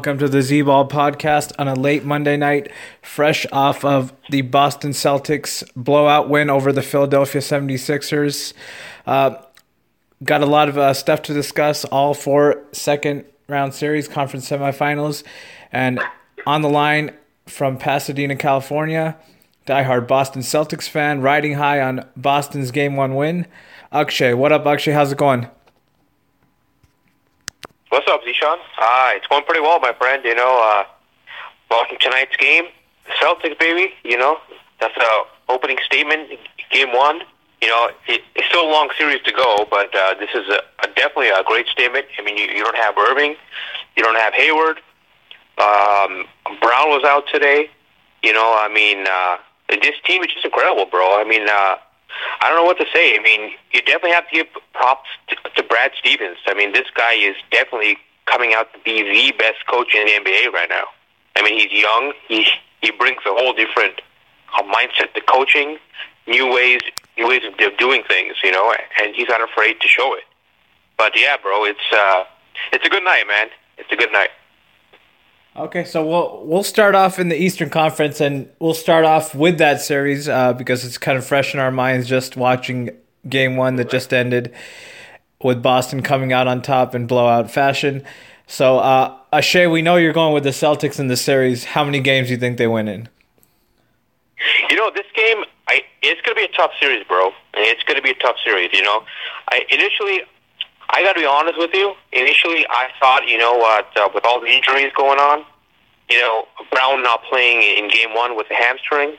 Welcome to the Z Ball podcast on a late Monday night, fresh off of the Boston Celtics blowout win over the Philadelphia 76ers. Uh, got a lot of uh, stuff to discuss, all four second round series, conference semifinals. And on the line from Pasadena, California, diehard Boston Celtics fan, riding high on Boston's game one win. Akshay, what up, Akshay? How's it going? What's up, Zishan? Uh, it's going pretty well, my friend. You know, uh, watching tonight's game, Celtics, baby. You know, that's a opening statement. Game one. You know, it, it's still a long series to go, but uh, this is a, a definitely a great statement. I mean, you, you don't have Irving, you don't have Hayward. Um, Brown was out today. You know, I mean, uh, this team is just incredible, bro. I mean, uh, I don't know what to say. I mean, you definitely have to give props to, to Brad Stevens. I mean, this guy is definitely coming out to be the best coach in the NBA right now. I mean, he's young. He he brings a whole different uh, mindset to coaching, new ways new ways of doing things. You know, and he's not afraid to show it. But yeah, bro, it's uh, it's a good night, man. It's a good night. Okay, so we'll we'll start off in the Eastern Conference, and we'll start off with that series uh, because it's kind of fresh in our minds just watching Game One that just ended, with Boston coming out on top in blowout fashion. So, uh, Akshay, we know you're going with the Celtics in the series. How many games do you think they win in? You know, this game, I, it's going to be a tough series, bro. It's going to be a tough series. You know, I initially I got to be honest with you. Initially, I thought, you know what, uh, with all the injuries going on, you know, Brown not playing in game one with a hamstring,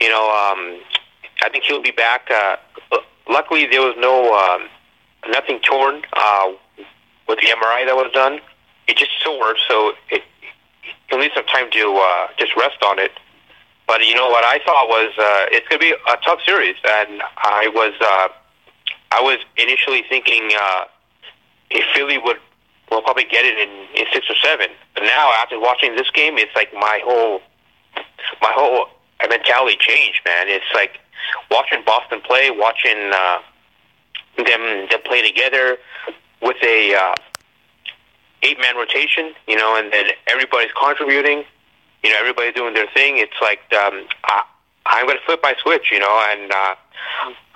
you know, um, I think he'll be back. Uh, luckily, there was no um, nothing torn uh, with the MRI that was done. It just sore, so it, he'll need some time to uh, just rest on it. But you know what I thought was uh, it's going to be a tough series, and I was uh, I was initially thinking. Uh, if Philly would will probably get it in, in six or seven. But now after watching this game, it's like my whole my whole mentality changed, man. It's like watching Boston play, watching uh, them them play together with a uh, eight man rotation, you know, and then everybody's contributing. You know, everybody's doing their thing. It's like um, I, I'm going to flip my switch, you know, and uh,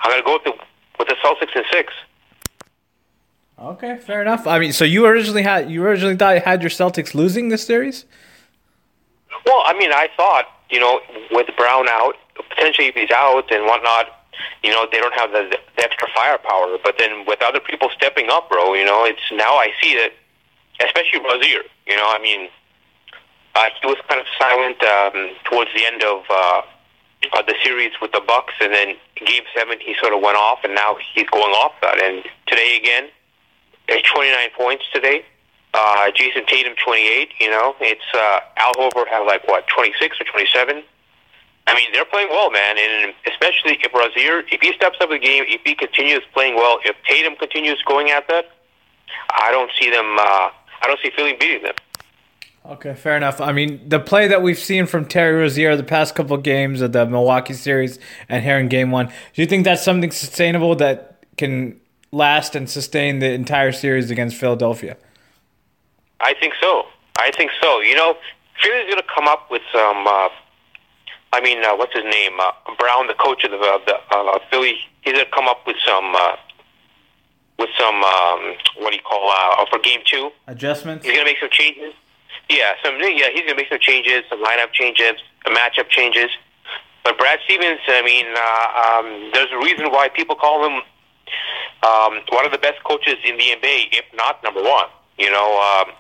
I'm going to go with the with the Celtics in six. Okay, fair enough. I mean, so you originally had you originally thought you had your Celtics losing this series? Well, I mean, I thought you know with Brown out, potentially if he's out and whatnot, you know they don't have the, the extra firepower. But then with other people stepping up, bro, you know it's now I see that, especially Rozier. You know, I mean, uh, he was kind of silent um, towards the end of uh, the series with the Bucks, and then Game Seven he sort of went off, and now he's going off that. And today again 29 points today. Uh, Jayson Tatum, 28. You know, it's uh, Al Horford had like what 26 or 27. I mean, they're playing well, man, and especially if Rozier, if he steps up the game, if he continues playing well, if Tatum continues going at that, I don't see them. Uh, I don't see Philly beating them. Okay, fair enough. I mean, the play that we've seen from Terry Rozier the past couple of games of the Milwaukee series and here in Game One, do you think that's something sustainable that can last and sustain the entire series against Philadelphia? I think so. I think so. You know, Philly's going to come up with some. Uh, I mean, uh, what's his name? Uh, Brown, the coach of the, uh, the uh, Philly. He's going to come up with some. Uh, with some um, what do you call uh, for game two adjustments? He's going to make some changes. Yeah, some yeah. He's going to make some changes, some lineup changes, some matchup changes. But Brad Stevens, I mean, uh, um, there's a reason why people call him um, one of the best coaches in the NBA, if not number one. You know, um,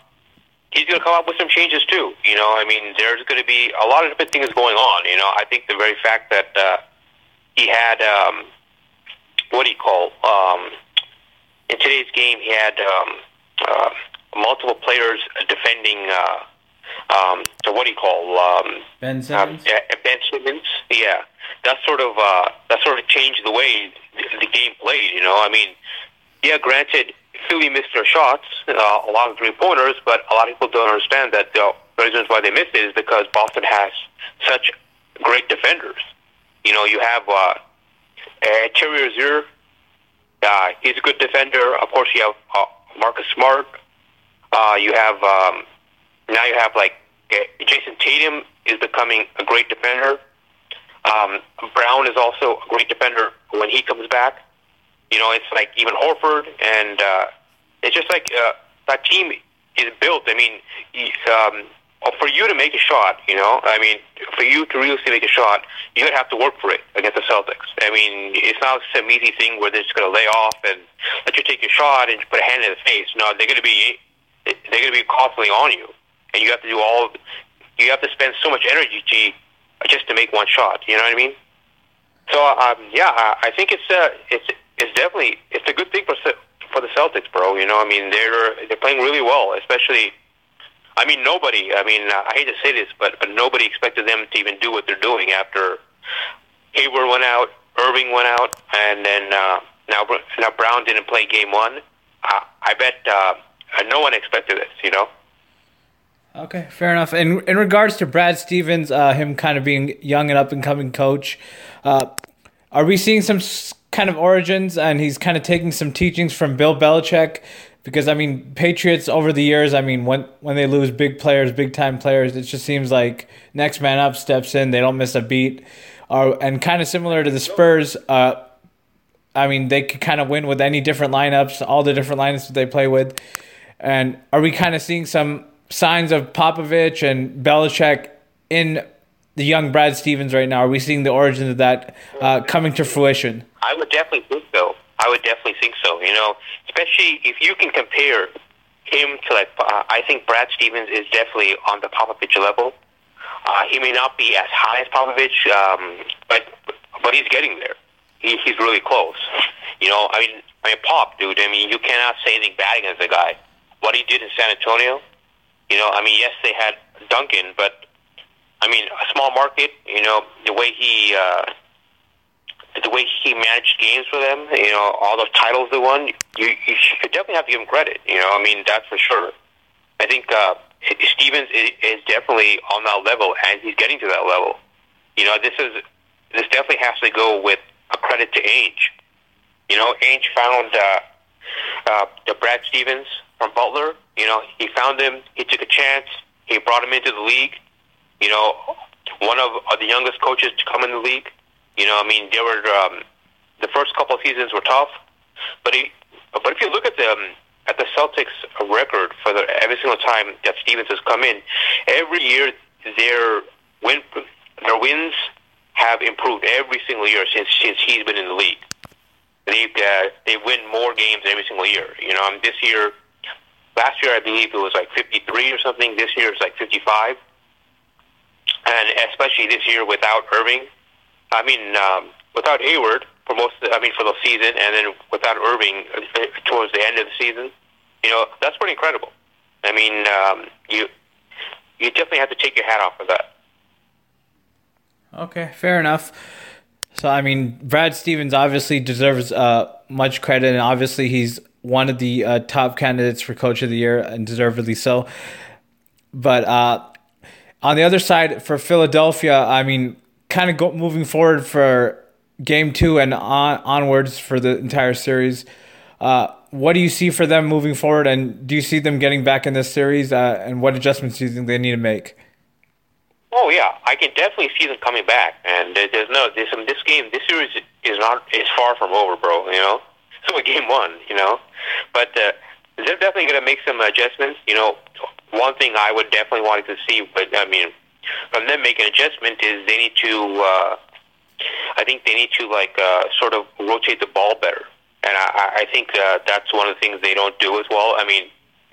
he's going to come up with some changes too. You know, I mean, there's going to be a lot of different things going on. You know, I think the very fact that uh, he had um, what do you call? Um, in today's game, he had um, uh, multiple players defending. Uh, um, so what do you call? Um, ben Simmons. Um, yeah, ben Simmons. Yeah, that sort of uh, that sort of changed the way the, the game played. You know, I mean, yeah, granted, Philly missed their shots, uh, a lot of three pointers, but a lot of people don't understand that the reasons why they missed it is because Boston has such great defenders. You know, you have uh, uh, Terry Rozier. Uh, he's a good defender. Of course, you have uh, Marcus Smart. Uh, you have um, now you have like Jayson Tatum is becoming a great defender. Um, Brown is also a great defender when he comes back. You know, it's like even Horford, and uh, it's just like uh, that team is built. I mean, um, for you to make a shot, you know, I mean, for you to really make a shot, you're gonna have to work for it against the Celtics. I mean, it's not some easy thing where they're just gonna lay off and let you take your shot and put a hand in the face. No, they're gonna be they're gonna be constantly on you, and you have to do all. You have to spend so much energy just to make one shot. You know what I mean? So um, yeah, I think it's uh, it's it's definitely it's a good thing for for the Celtics, bro. You know, I mean they're they're playing really well, especially. I mean, nobody. I mean, I hate to say this, but but nobody expected them to even do what they're doing after Hayward went out, Irving went out, and then uh, now now Brown didn't play Game One. Uh, I bet uh, no one expected this. You know. Okay, fair enough. In in regards to Brad Stevens, uh, him kind of being young and up and coming coach, uh, are we seeing some kind of origins and he's kind of taking some teachings from Bill Belichick? Because I mean, Patriots over the years, I mean, when when they lose big players, big time players, it just seems like next man up steps in. They don't miss a beat. Uh, and kind of similar to the Spurs, uh, I mean, they could kind of win with any different lineups, all the different lineups that they play with. And are we kind of seeing some signs of Popovich and Belichick in the young Brad Stevens right now? Are we seeing the origins of that uh, coming to fruition? I would definitely think so. I would definitely think so. You know, especially if you can compare him to like, uh, I think Brad Stevens is definitely on the Popovich level. Uh, he may not be as high as Popovich, um, but but he's getting there. He, he's really close. You know, I mean, I mean, Pop, dude. I mean, you cannot say anything bad against the guy. What he did in San Antonio, you know, I mean, yes, they had Duncan, but I mean, a small market. You know, the way he uh, the way he managed games for them. You know, all the titles they won. You, you should definitely have to give him credit. You know, I mean, that's for sure. I think uh, Stevens is, definitely on that level, and he's getting to that level. You know, this is this definitely has to go with a credit to Ainge. You know, Ainge found uh, uh, the Brad Stevens from Butler. You know, he found him. He took a chance. He brought him into the league. You know, one of the youngest coaches to come in the league. You know, I mean, they were um, the first couple of seasons were tough, but he, but if you look at the um, at the Celtics record for the every single time that Stevens has come in, every year their win their wins have improved every single year since since he's been in the league. They uh, they win more games every single year. You know, I mean, this year Last year, I believe it was like 53 or something. This year, it's like 55. And especially this year without Irving, I mean, um, without Hayward for most, of the, I mean, for the season, and then without Irving uh, towards the end of the season, you know, that's pretty incredible. I mean, um, you you definitely have to take your hat off for that. Okay, fair enough. So, I mean, Brad Stevens obviously deserves uh, much credit, and obviously he's one of the uh, top candidates for coach of the year and deservedly so. But uh, on the other side, for Philadelphia, I mean, kind of go, moving forward for game two and on, onwards for the entire series. Uh, what do you see for them moving forward, and do you see them getting back in this series? Uh, and what adjustments do you think they need to make? Oh yeah, I can definitely see them coming back, and there's no this this game this series is not is far from over, bro. You know, so a game one, you know. But uh, they're definitely going to make some adjustments. You know, one thing I would definitely want to see, but I mean, from them making adjustment is they need to. Uh, I think they need to like uh, sort of rotate the ball better, and I, I think uh, that's one of the things they don't do as well. I mean,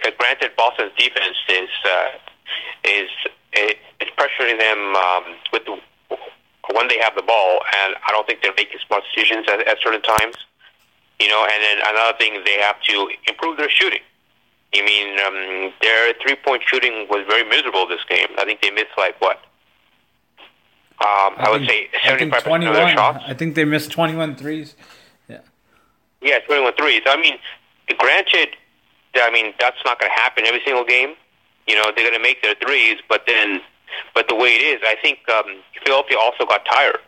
uh, granted, Boston's defense is uh, is it's pressuring them um, with the, when they have the ball, and I don't think they're making smart decisions at, at certain times. You know, and then another thing, they have to improve their shooting. I mean, um, their three-point shooting was very miserable this game. I think they missed like what? Um, I, I would say seventy-five percent of their shots. I think they missed 21 threes. Yeah. Yeah, 21 threes. I mean, granted, I mean that's not going to happen every single game. You know, they're going to make their threes, but then, but the way it is, I think um, Philadelphia also got tired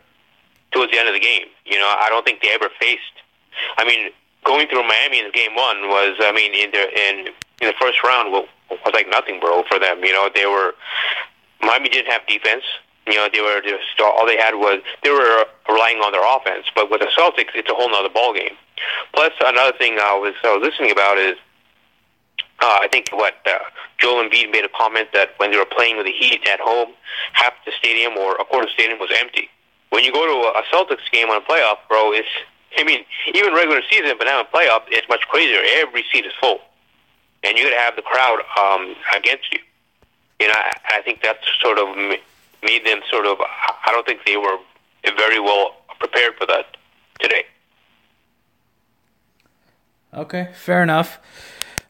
towards the end of the game. You know, I don't think they ever faced. I mean, going through Miami in game one was, I mean, in the in in the first round was like nothing, bro, for them. You know, they were Miami didn't have defense. You know, they were just all they had was they were relying on their offense. But with the Celtics, it's a whole other ball game. Plus, another thing I was I was listening about is uh, I think what uh, Joel Embiid made a comment that when they were playing with the Heat at home, half the stadium or a quarter of the stadium was empty. When you go to a Celtics game on a playoff, bro, it's I mean even regular season, but now in playoff, it's much crazier. Every seat is full, and you got to have the crowd um, against you. You know, I, I think that's sort of made them sort of. I don't think they were very well prepared for that today. Okay, fair enough.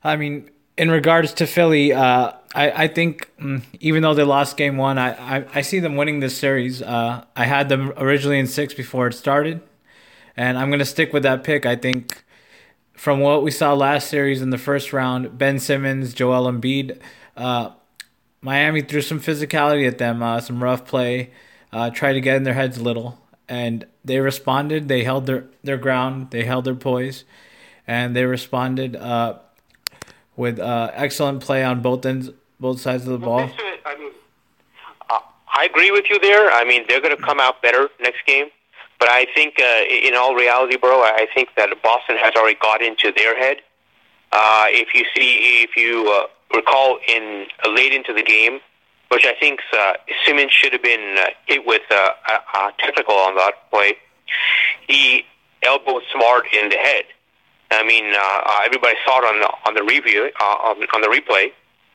I mean, in regards to Philly, uh, I, I think um, even though they lost game one, I, I, I see them winning this series. Uh, I had them originally in six before it started, and I'm going to stick with that pick. I think from what we saw last series in the first round, Ben Simmons, Joel Embiid, uh, Miami threw some physicality at them, uh, some rough play, uh, tried to get in their heads a little, and they responded. They held their, their ground, they held their poise, and they responded. Uh, with uh, excellent play on both ends, both sides of the ball. I agree with you there. I mean, they're going to come out better next game. But I think, uh, in all reality, bro, I think that Boston has already got into their head. Uh, if you see, if you uh, recall, in uh, late into the game, which I think uh, Simmons should have been uh, hit with uh, a, a technical on that play, he elbowed Smart in the head. I mean, uh, uh, everybody saw it on the on the review uh, on, on the replay.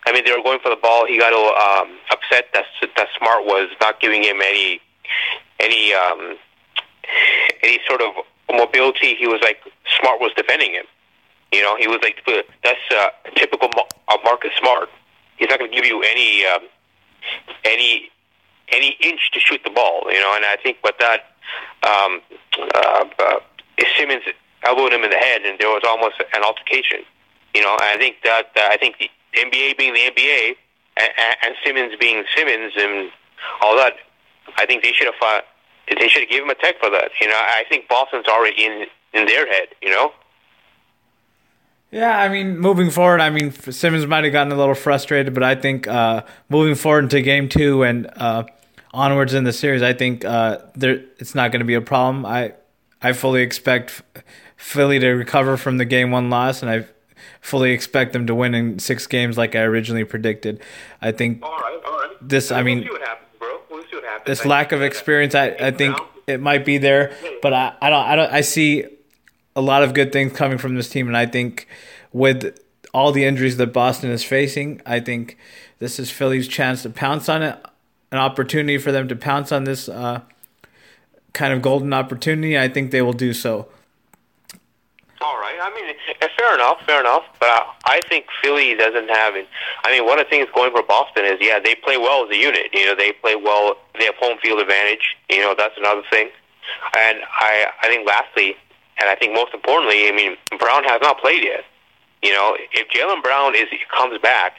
I mean, they were going for the ball. He got um, upset that that Smart was not giving him any any um, any sort of mobility. He was like Smart was defending him. You know, he was like that's uh, typical of Marcus Smart. He's not going to give you any um, any any inch to shoot the ball. You know, and I think what that um, uh, uh, Simmons elbowed him in the head, and there was almost an altercation. You know, and I think that uh, I think the NBA being the NBA and, and Simmons being Simmons and all that, I think they should have fought. They should give him a tech for that. You know, I think Boston's already in in their head. You know. Yeah, I mean, moving forward, I mean, Simmons might have gotten a little frustrated, but I think uh, moving forward into Game Two and uh, onwards in the series, I think uh, there it's not going to be a problem. I I fully expect Philly to recover from the game one loss, and I fully expect them to win in six games like I originally predicted. I think all right, all right. this. I mean, this lack of experience, I, I think it might be there, but I, I don't I don't I see a lot of good things coming from this team, and I think with all the injuries that Boston is facing, I think this is Philly's chance to pounce on it, an opportunity for them to pounce on this uh, kind of golden opportunity. I think they will do so. I mean, eh, fair enough, fair enough. But I think Philly doesn't have it. I mean, one of the things going for Boston is, yeah, they play well as a unit. You know, they play well. They have home field advantage. You know, that's another thing. And I, I think lastly, and I think most importantly, I mean, Brown has not played yet. You know, if Jaylen Brown is comes back,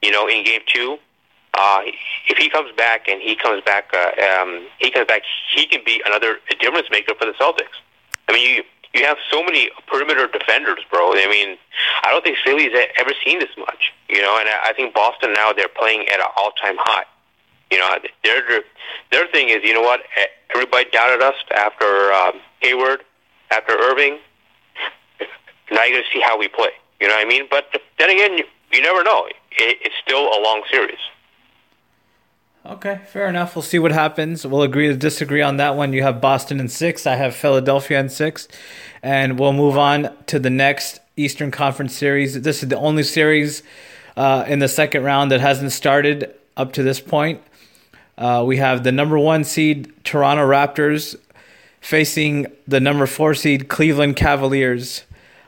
you know, in game two, uh, if he comes back and he comes back, uh, um, he comes back, he can be another difference maker for the Celtics. I mean, you you have so many perimeter defenders, bro. I mean, I don't think Philly's ever seen this much, you know. And I think Boston now they're playing at an all-time high. You know, their their thing is, you know what? Everybody doubted us after um, Hayward, after Irving. Now you're gonna see how we play. You know what I mean? But then again, you, you never know. It, it's still a long series. Okay, fair enough. We'll see what happens. We'll agree to disagree on that one. You have Boston in six. I have Philadelphia in six. And we'll move on to the next Eastern Conference series. This is the only series uh, in the second round that hasn't started up to this point. Uh, we have the number one seed Toronto Raptors facing the number four seed Cleveland Cavaliers.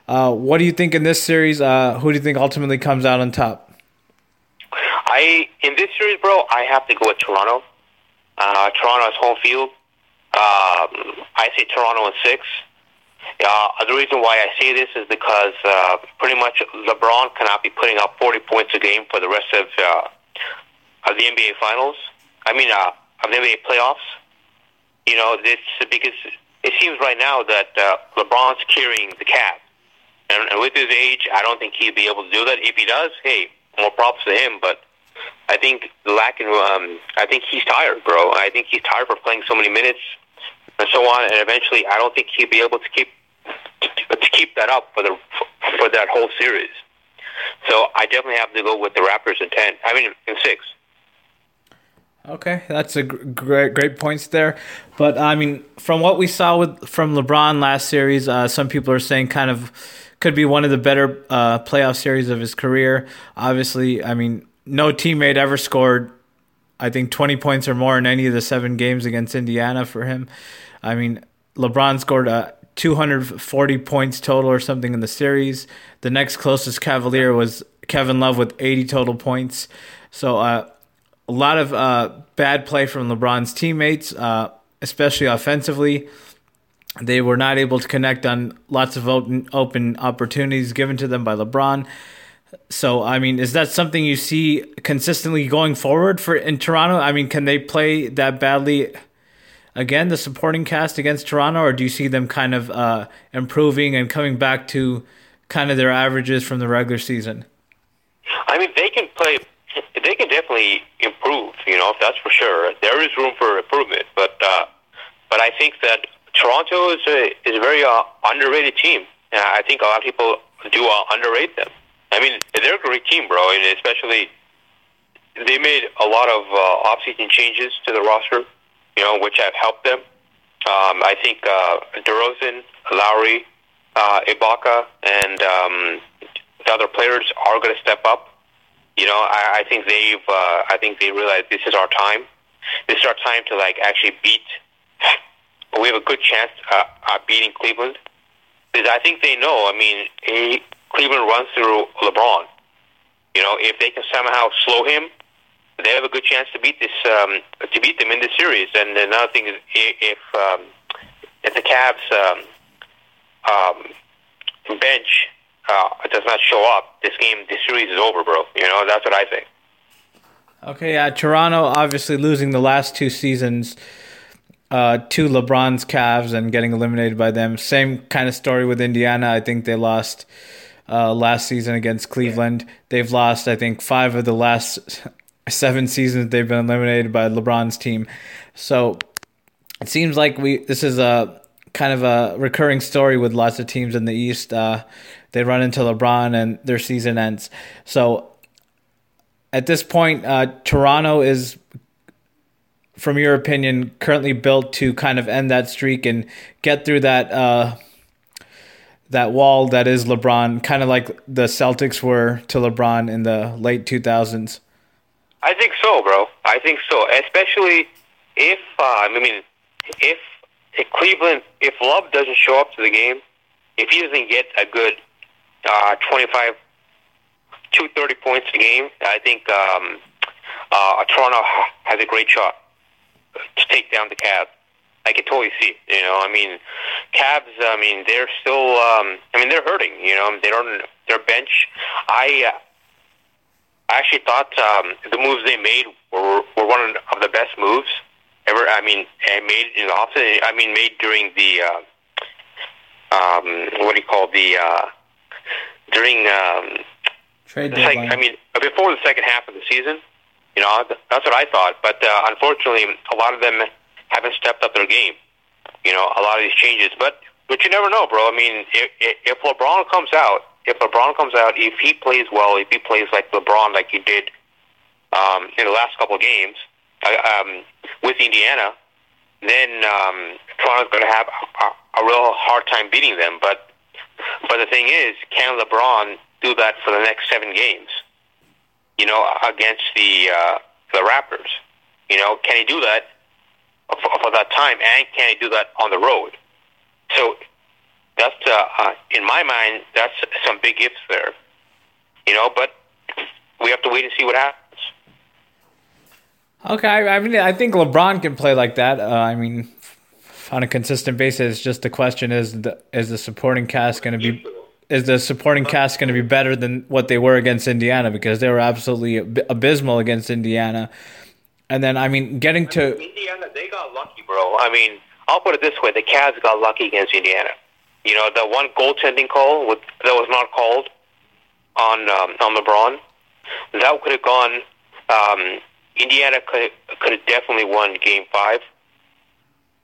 Uh, what do you think in this series? Uh, who do you think ultimately comes out on top? I in this series, bro, I have to go with Toronto. Uh, Toronto is home field. Um, I say Toronto in six. Uh, the reason why I say this is because uh, pretty much LeBron cannot be putting up 40 points a game for the rest of uh, of the NBA Finals. I mean, uh, of the NBA playoffs. You know, this because it seems right now that uh, LeBron's carrying the cap, and, and with his age, I don't think he'd be able to do that. If he does, hey, more props to him. But I think lacking, um, I think he's tired, bro. I think he's tired for playing so many minutes and so on. And eventually, I don't think he'd be able to keep to keep that up for the for that whole series. So I definitely have to go with the Raptors in ten. I mean, in six. Okay, that's a great great points there. But I mean, from what we saw with from LeBron last series, uh, some people are saying kind of could be one of the better uh, playoff series of his career. Obviously, I mean, no teammate ever scored, I think, 20 points or more in any of the seven games against Indiana for him. I mean, LeBron scored uh, 240 points total or something in the series. The next closest Cavalier was Kevin Love with 80 total points. So, uh, a lot of uh, bad play from LeBron's teammates, uh, especially offensively. They were not able to connect on lots of open, open opportunities given to them by LeBron. So, I mean, is that something you see consistently going forward for in Toronto? I mean, can they play that badly again, the supporting cast against Toronto, or do you see them kind of uh, improving and coming back to kind of their averages from the regular season? I mean, they can play. They can definitely improve. You know, that's for sure. There is room for improvement, but uh, but I think that Toronto is a is a very uh, underrated team. I think a lot of people do uh, underrate them. I mean, they're a great team, bro, and especially they made a lot of uh, off-season changes to the roster, you know, which have helped them. Um, I think uh, DeRozan, Lowry, uh, Ibaka, and um, the other players are going to step up. You know, I, I think they've, uh, I think they realize this is our time. This is our time to like actually beat. We have a good chance uh, at beating Cleveland because I think they know. I mean, Cleveland runs through LeBron. You know, if they can somehow slow him, they have a good chance to beat this um, to beat them in this series. And another thing is, if um, if the Cavs um, um, bench uh, does not show up, this game, this series is over, bro. You know, that's what I think. Okay, yeah, Toronto obviously losing the last two seasons uh, to LeBron's Cavs and getting eliminated by them. Same kind of story with Indiana. I think they lost uh, last season against Cleveland. They've lost, I think, five of the last seven seasons they've been eliminated by LeBron's team. So it seems like we this is a kind of a recurring story with lots of teams in the East. Uh, they run into LeBron and their season ends. So at this point, uh, Toronto is, from your opinion, currently built to kind of end that streak and get through that uh, that wall that is LeBron, kind of like the Celtics were to LeBron in the late 2000s? I think so, bro. I think so. Especially if uh, I mean, if, if Cleveland, if Love doesn't show up to the game, if he doesn't get a good uh, 25, two thirty points a game, I think um, uh, Toronto has a great shot to take down the Cavs. I can totally see. It, you know, I mean, Cavs. I mean, they're still. Um, I mean, they're hurting. You know, they don't. Their bench. I. Uh, I actually thought um, the moves they made were were one of the best moves ever. I mean, made in the offseason. I mean, made during the. Uh, um, what do you call the? Uh, during. Um, Trade the second, I mean, before the second half of the season. You know, that's what I thought. But uh, unfortunately, a lot of them haven't stepped up their game. You know, a lot of these changes, but but you never know, bro. I mean, if, if LeBron comes out, if LeBron comes out, if he plays well, if he plays like LeBron, like he did um, in the last couple of games uh, um, with Indiana, then um, Toronto's going to have a, a real hard time beating them. But but the thing is, can LeBron do that for the next seven games? You know, against the uh, the Raptors. You know, can he do that? For, for that time, and can he do that on the road? So that's uh, uh, in my mind, that's some big ifs there. You know, but we have to wait and see what happens. Okay, I, mean, I think LeBron can play like that. Uh, I mean, on a consistent basis. Just the question is: the, is the supporting cast going to be? Is the supporting cast going to be better than what they were against Indiana because they were absolutely abysmal against Indiana? And then, I mean, getting to Indiana, they got lucky, bro. I mean, I'll put it this way: the Cavs got lucky against Indiana. You know, the one goaltending call with, that was not called on um, on LeBron, that could have gone. Um, Indiana could could have definitely won Game Five.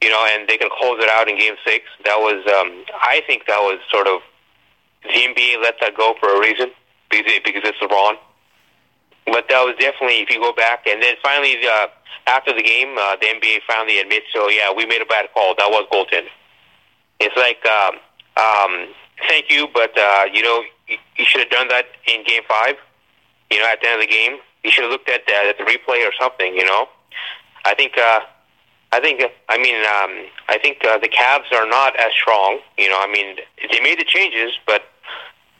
You know, and they can close it out in Game Six. That was, um, I think, that was sort of the NBA let that go for a reason because. But that was definitely, if you go back, and then finally uh, after the game, uh, the NBA finally admits, so yeah, we made a bad call. That was goaltending. It's like, um, um, thank you, but uh, you know, you, you should have done that in Game Five. You know, at the end of the game, you should have looked at, uh, at the replay or something. You know, I think. Uh, I think. I mean, um, I think uh, the Cavs are not as strong. You know, I mean, they made the changes, but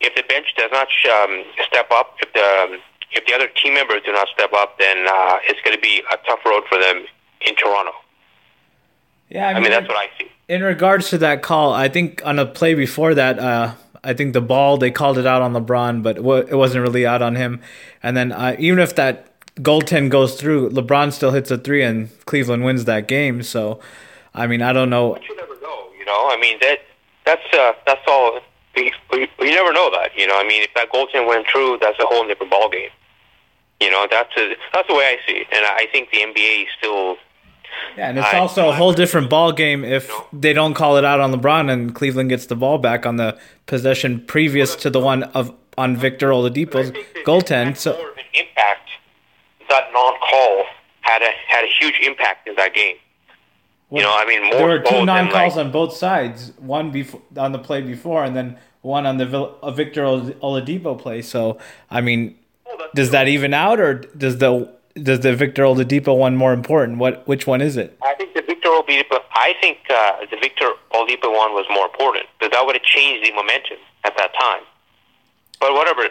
if the bench does not um, step up, if the um, if the other team members do not step up, then uh, it's going to be a tough road for them in Toronto. Yeah, I mean, I mean that's what I see. In regards to that call, I think on a play before that, uh, I think the ball they called it out on LeBron, but it wasn't really out on him. And then uh, even if that goaltend goes through, LeBron still hits a three, and Cleveland wins that game. So, I mean, I don't know. But you never know, you know. I mean that that's uh, that's all. You, never know that, you know. I mean, if that goaltend went through, that's a whole different ball game. You know, that's a, that's the way I see it, and I think the NBA still. Yeah, and it's I, also a whole different ball game if they don't call it out on LeBron and Cleveland gets the ball back on the possession previous to the one of on Victor Oladipo's goaltend. So more of an impact that non-call had a had a huge impact in that game. Well, you know, I mean, more there were two non-calls like, on both sides. One before on the play before, and then one on the Victor Oladipo play. So, I mean, does that even out, or does the does the Victor Oladipo one more important? What which one is it? I think the Victor Oladipo. I think uh, the Victor Oladipo one was more important because that would have changed the momentum at that time. But whatever.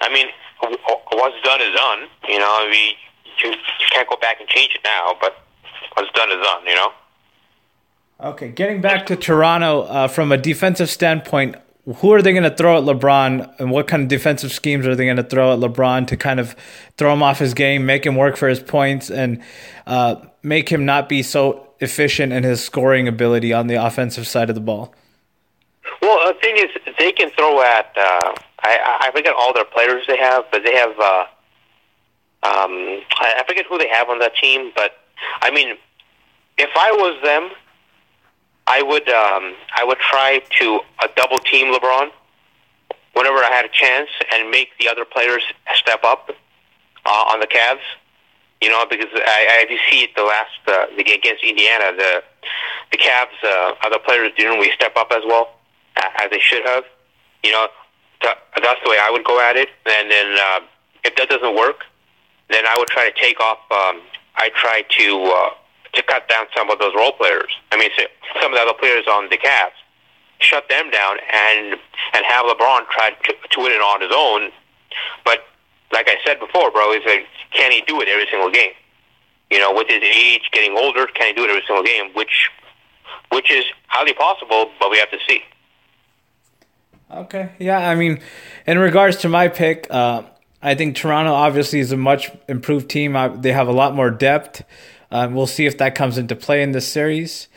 I mean, what's done is done. You know, we you, you can't go back and change it now. But what's done is done. You know. Okay, getting back to Toronto uh, from a defensive standpoint, who are they going to throw at LeBron, and what kind of defensive schemes are they going to throw at LeBron to kind of throw him off his game, make him work for his points, and uh, make him not be so efficient in his scoring ability on the offensive side of the ball? Well, the thing is, they can throw at. Uh, I, I forget all their players they have, but they have. Uh, um, I forget who they have on that team, but I mean, if I was them, I would um, I would try to uh, double team LeBron whenever I had a chance and make the other players step up uh, on the Cavs. You know, because I, I see it the last uh, the game against Indiana, the the Cavs uh, other players didn't really step up as well as they should have. You know, that's the way I would go at it. And then uh, if that doesn't work, then I would try to take off. Um, I try to uh, to cut down some of those role players. I mean, some of the other players on the Cavs, shut them down and and have LeBron try to, to win it on his own. But like I said before, bro, is like, can he do it every single game? You know, with his age, getting older, can he do it every single game? Which which is highly possible, but we have to see. Okay, yeah, I mean, in regards to my pick, uh, I think Toronto obviously is a much improved team. Uh, they have a lot more depth. Um, we'll see if that comes into play in this series.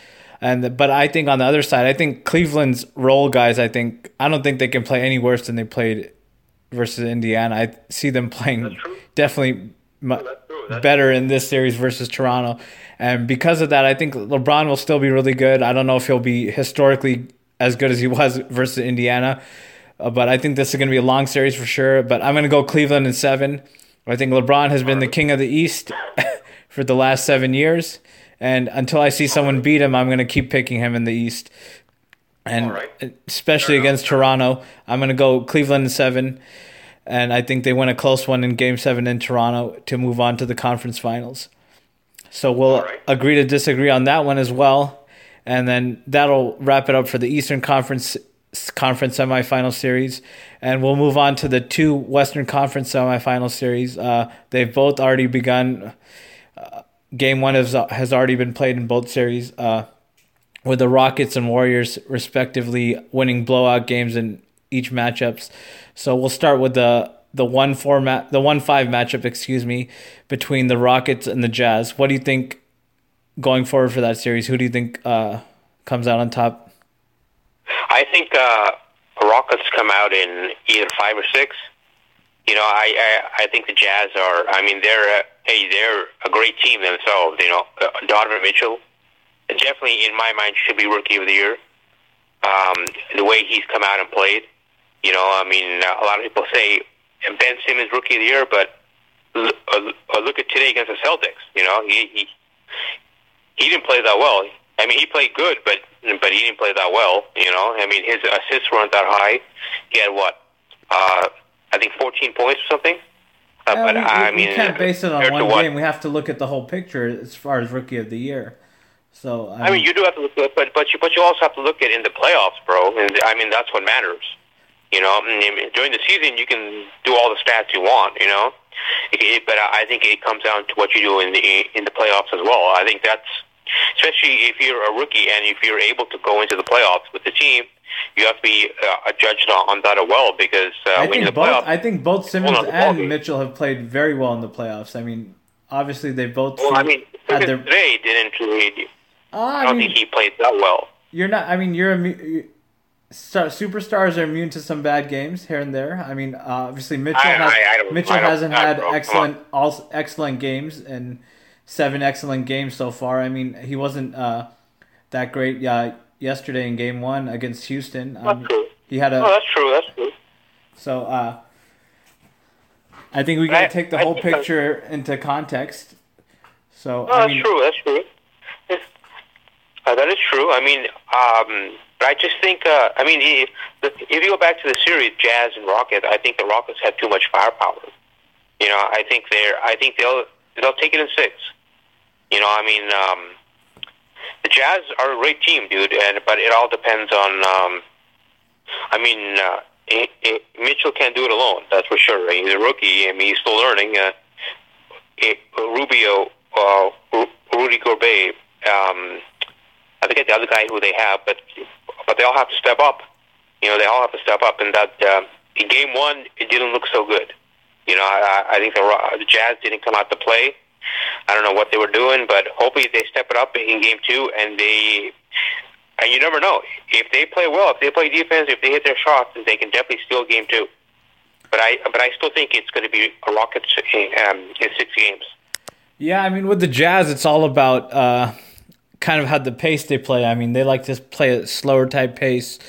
And but I think on the other side, I think Cleveland's role guys. I think I don't think they can play any worse than they played versus Indiana. I see them playing definitely better in this series versus Toronto. And because of that, I think LeBron will still be really good. I don't know if he'll be historically as good as he was versus Indiana, uh, but I think this is going to be a long series for sure. But I'm going to go Cleveland in seven. I think LeBron has been the king of the East. for the last seven years. And until I see someone beat him, I'm going to keep picking him in the East. And right. especially against Toronto, I'm going to go Cleveland in seven. And I think they win a close one in game seven in Toronto to move on to the conference finals. So we'll right. agree to disagree on that one as well, and then that'll wrap it up for the Eastern Conference Conference semifinal series, and we'll move on to the two Western Conference semifinal series. Uh, they've both already begun. Game one has has already been played in both series, uh, with the Rockets and Warriors respectively winning blowout games in each matchups. So we'll start with the the one four ma- the one five matchup, excuse me, between the Rockets and the Jazz. What do you think going forward for that series? Who do you think uh, comes out on top? I think uh, Rockets come out in either five or six. You know, I, I I think the Jazz are. I mean, they're a, hey, they're a great team themselves. You know, uh, Donovan Mitchell, definitely in my mind, should be Rookie of the Year. Um, the way he's come out and played. You know, I mean, a lot of people say Ben Simmons Rookie of the Year, but look, uh, look at today against the Celtics. You know, he he he didn't play that well. I mean, he played good, but but he didn't play that well. You know, I mean, his assists weren't that high. He had what? Uh, I think 14 points or something. Uh, Yeah, but we, I we- mean, we can't base it on one game. We have to look at the whole picture as far as rookie of the year. So I mean, you do have to look, at, but but you but you also have to look at in the playoffs, bro. And I mean, that's what matters. You know, I mean, during the season, you can do all the stats you want. You know, it, it, but I think it comes down to what you do in the in the playoffs as well. I think that's especially if you're a rookie and if you're able to go into the playoffs with the team, you have to be uh, judged on, on that as well because uh, I think both. playoffs, I think both Simmons and. Mitchell have played very well in the playoffs. I mean, obviously they both. well, I mean, Simmons their. today didn't. Really, Uh, I I don't mean, think he played that well. you're not. I mean, you're. immu- Star, superstars are immune to some bad games here and there. I mean, uh, obviously Mitchell I- has, I- I don't- Mitchell hasn't had don't- come on. excellent all excellent games and seven excellent games so far. I mean, he wasn't uh, that great uh, yesterday in Game One against Houston. Um, That's true. he had a Oh, that's true. That's true. So uh, I think we got to take the I whole I- picture into context. So No, that's mean, true. That's true. Uh, that is true. I mean, um, but I just think. Uh, I mean, if, if you go back to the series, Jazz and Rockets, I think the Rockets have too much firepower. You know, I think they're. I think they'll they'll take it in six. You know, I mean, um, the Jazz are a great team, dude. And but it all depends on. Um, I mean, uh, it, it, Mitchell can't do it alone. That's for sure. He's a rookie. I mean, he's still learning. Uh, it, Rubio, uh, Ru- Rudy Gobert, um, I forget the other guy who they have, but but they all have to step up. You know, they all have to step up. And that uh, in game one, it didn't look so good. You know, I, I think the, the Jazz didn't come out to play. I don't know what they were doing, but hopefully they step it up in game two, and they. And you never know if they play well, if they play defense, if they hit their shots, they can definitely steal game two. But I, but I still think it's going to be a Rockets um, in six games. yeah, I mean, with the Jazz, it's all about uh, kind of how the pace they play. I mean, they like to play a slower type pace,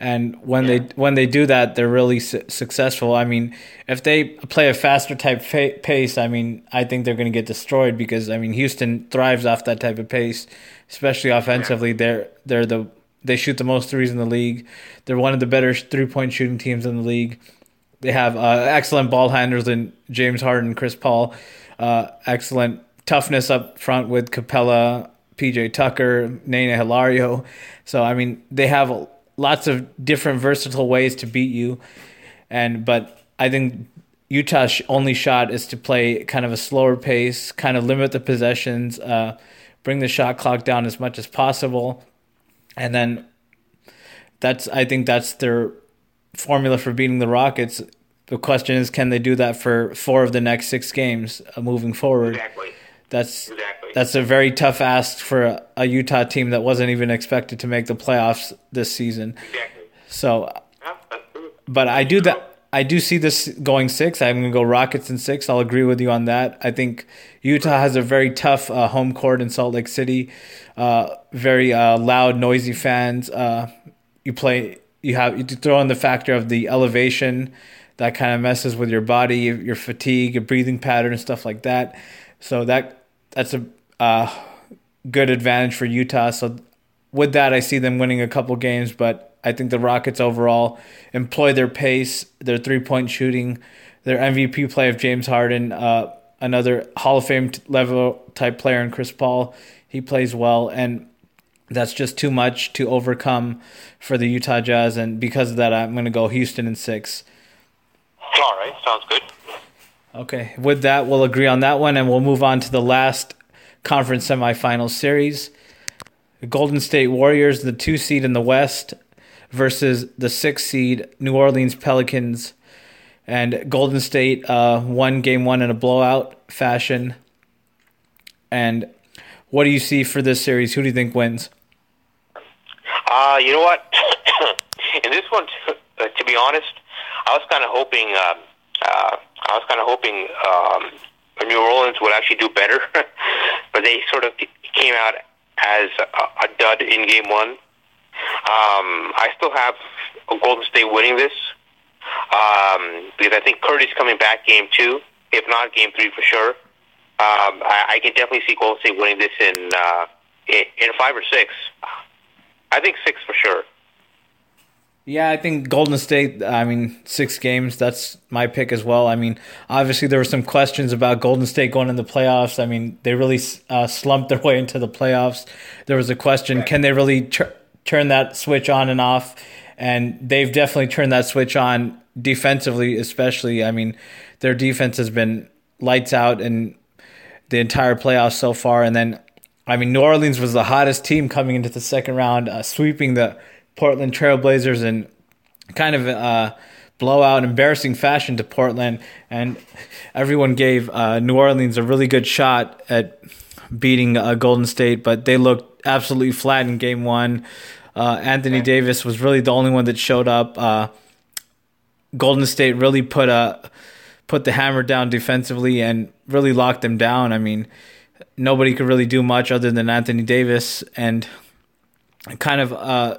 and when they when they do that, they're really su- successful. I mean, if they play a faster type fa- pace, I mean, I think they're going to get destroyed because I mean, Houston thrives off that type of pace, especially offensively. They're they're the they shoot the most threes in the league. They're one of the better three point shooting teams in the league. They have uh, excellent ball handlers in James Harden, Chris Paul. Uh, excellent toughness up front with Capela, PJ Tucker, Nene Hilario. So I mean, they have lots of different versatile ways to beat you. And but I think Utah's only shot is to play kind of a slower pace, kind of limit the possessions, uh, bring the shot clock down as much as possible, and then that's I think that's their formula for beating the Rockets. The question is, can they do that for four of the next six games uh, moving forward? Exactly. That's Exactly. that's a very tough ask for a, Utah team that wasn't even expected to make the playoffs this season. Exactly. So, Yeah, but I do that. I do see this going six. I'm going to go Rockets in six. I'll agree with you on that. I think Utah has a very tough uh, home court in Salt Lake City. Uh, very uh, loud, noisy fans. Uh, you play. You have you throw in the factor of the elevation that kind of messes with your body, your fatigue, your breathing pattern, and stuff like that. So that that's a uh, good advantage for Utah. So with that, I see them winning a couple games, but I think the Rockets overall employ their pace, their three point shooting, their MVP play of James Harden. Uh, another Hall of Fame level type player in Chris Paul. He plays well, and that's just too much to overcome for the Utah Jazz. And because of that, I'm going to go Houston in six. All right, sounds good. Okay, with that, we'll agree on that one, and we'll move on to the last conference semifinal series. The Golden State Warriors, the two seed in the West, versus the six seed New Orleans Pelicans. And Golden State uh, won game one in a blowout fashion. And what do you see for this series? Who do you think wins? Uh, you know what? in this one, uh, to be honest, I was kind of hoping. Um, uh, I was kind of hoping um, New Orleans would actually do better, but they sort of came out as a, a dud in game one. Um, I still have Golden State winning this um, because I think Curry's coming back game two, if not game three for sure. Um, I, I can definitely see Golden State winning this in uh, in, in five or six. I think six for sure. Yeah, I think Golden State, I mean, six games, that's my pick as well. I mean, obviously, there were some questions about Golden State going in the playoffs. I mean, they really uh, slumped their way into the playoffs. There was a question right. can they really tr- turn that switch on and off? And they've definitely turned that switch on defensively, especially. I mean, their defense has been lights out in the entire playoffs so far. And then, I mean, New Orleans was the hottest team coming into the second round, uh, sweeping the Portland Trailblazers in kind of uh, blowout, embarrassing fashion to Portland, and everyone gave uh, New Orleans a really good shot at beating uh, Golden State, but they looked absolutely flat in Game One. Uh, Anthony Davis was really the only one that showed up. Uh, Golden State really put a put the hammer down defensively and really locked them down. I mean, nobody could really do much other than Anthony Davis and kind of uh,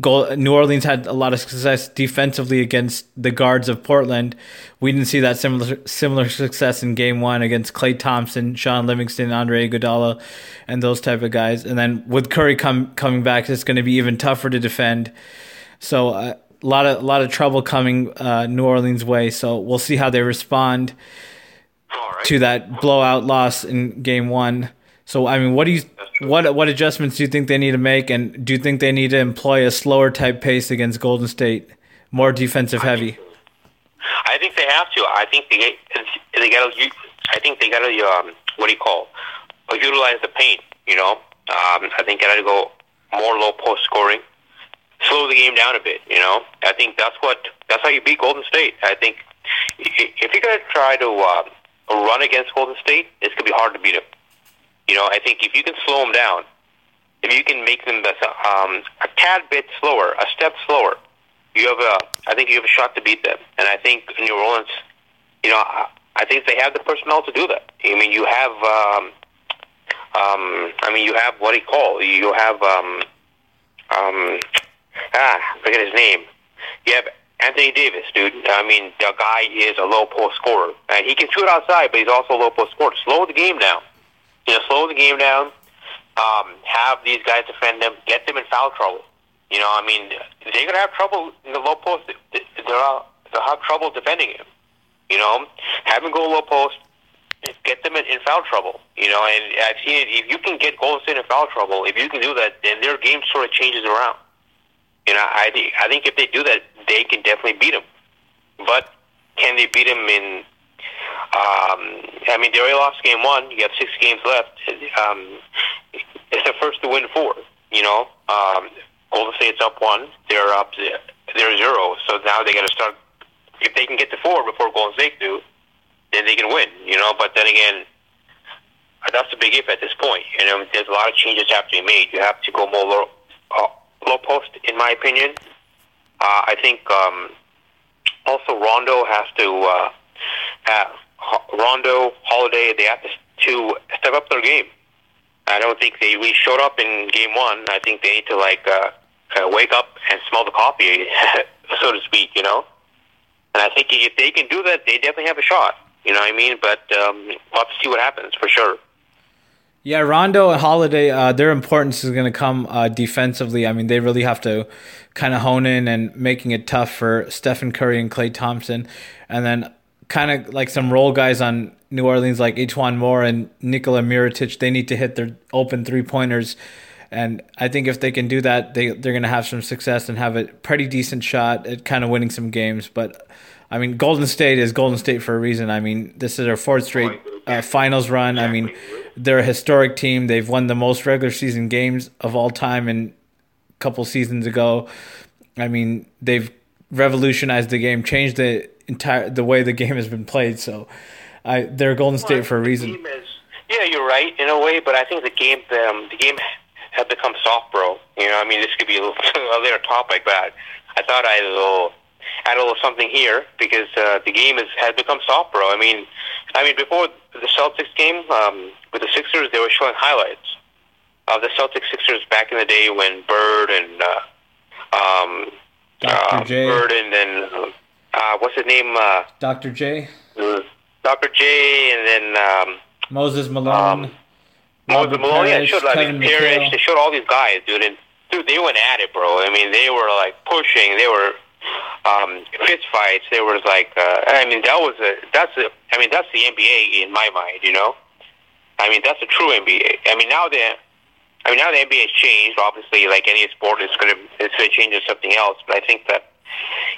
goal. New Orleans had a lot of success defensively against the guards of Portland. We didn't see that similar similar success in Game One against Klay Thompson, Shaun Livingston, Andre Iguodala, and those type of guys. And then with Curry come, coming back, it's going to be even tougher to defend. So uh, a lot of a lot of trouble coming uh, New Orleans way. So we'll see how they respond right. to that blowout loss in Game One. So I mean, what do you what what adjustments do you think they need to make, and do you think they need to employ a slower type pace against Golden State, more defensive heavy? I think they have to. I think they they got to. I think they got to. Um, what do you call? Utilize the paint. You know, um, I think got to go more low post scoring, slow the game down a bit. You know, I think that's what that's how you beat Golden State. I think if you're to try to uh, run against Golden State, it's to be hard to beat them. You know, I think if you can slow them down, if you can make them um, a tad bit slower, a step slower, you have a. I think you have a shot to beat them. And I think New Orleans, you know, I think they have the personnel to do that. I mean, you have. Um, um, I mean, you have what do you call? You have. Um, um, ah, forget his name. You have Anthony Davis, dude. I mean, the guy is a low post scorer, and he can shoot outside, but he's also a low post scorer. Slow the game down you know, slow the game down, um, have these guys defend them, get them in foul trouble. You know, I mean, they're gonna have trouble in the low post. They'll, they'll have trouble defending him. You know, have him go low post, get them in, in foul trouble. You know, and I've seen it. If you can get Golden State in foul trouble, if you can do that, then their game sort of changes around. You know, I I think if they do that, they can definitely beat them. But can they beat them in um, I mean, they already lost game one. You have six games left. Um, it's the first to win four. You know, um, Golden State's up one. They're up. They're zero. So now they got to start. If they can get to four before Golden State do, then they can win. You know, but then again, that's a big if at this point. You know, there's a lot of changes have to be made. You have to go more low, uh, low post, in my opinion. Uh, I think um, also Rondo has to uh, have Rondo, Holiday, they have to, to step up their game. I don't think they we showed up in game one. I think they need to like uh, wake up and smell the coffee, so to speak. You know, and I think if they can do that, they definitely have a shot. You know what I mean? But um, we'll have to see what happens for sure. Yeah, Rondo and Holiday, uh, their importance is going to come uh, defensively. I mean, they really have to kind of hone in and making it tough for Stephen Curry and Klay Thompson. And then kind of like some role guys on New Orleans, like E'Twaun Moore and Nikola Mirotic. They need to hit their open three pointers. And I think if they can do that, they they're going to have some success and have a pretty decent shot at kind of winning some games. But I mean, Golden State is Golden State for a reason. I mean, this is their fourth straight uh, finals run. I mean, they're a historic team. They've won the most regular season games of all time in a couple seasons ago. I mean, they've revolutionized the game, changed the entire the way the game has been played. So, I they're Golden State well, for a reason. Is, yeah, you're right in a way, but I think the game um, the game has become soft, bro. You know, I mean, this could be a little other topic, but I thought I'd a little add a little something here because uh, the game has has become soft, bro. I mean, I mean before the Celtics game um, with the Sixers, they were showing highlights of the Celtics Sixers back in the day when Bird and uh, um, Dr. Uh, J. Bird and then uh, what's his name? Uh, Dr. J. Dr. J. And then um, Moses Malone. Um, Moses Malone. yeah, showed like Parish. They showed all these guys, dude, and dude, they went at it, bro. I mean, they were like pushing. They were um, fist fights. There was like, uh, I mean, that was a that's a, I mean, that's the NBA in my mind, you know. I mean, that's a true NBA. I mean, now the, I mean, now the NBA has changed. Obviously, like any sport, it's gonna it's gonna change to something else. But I think that,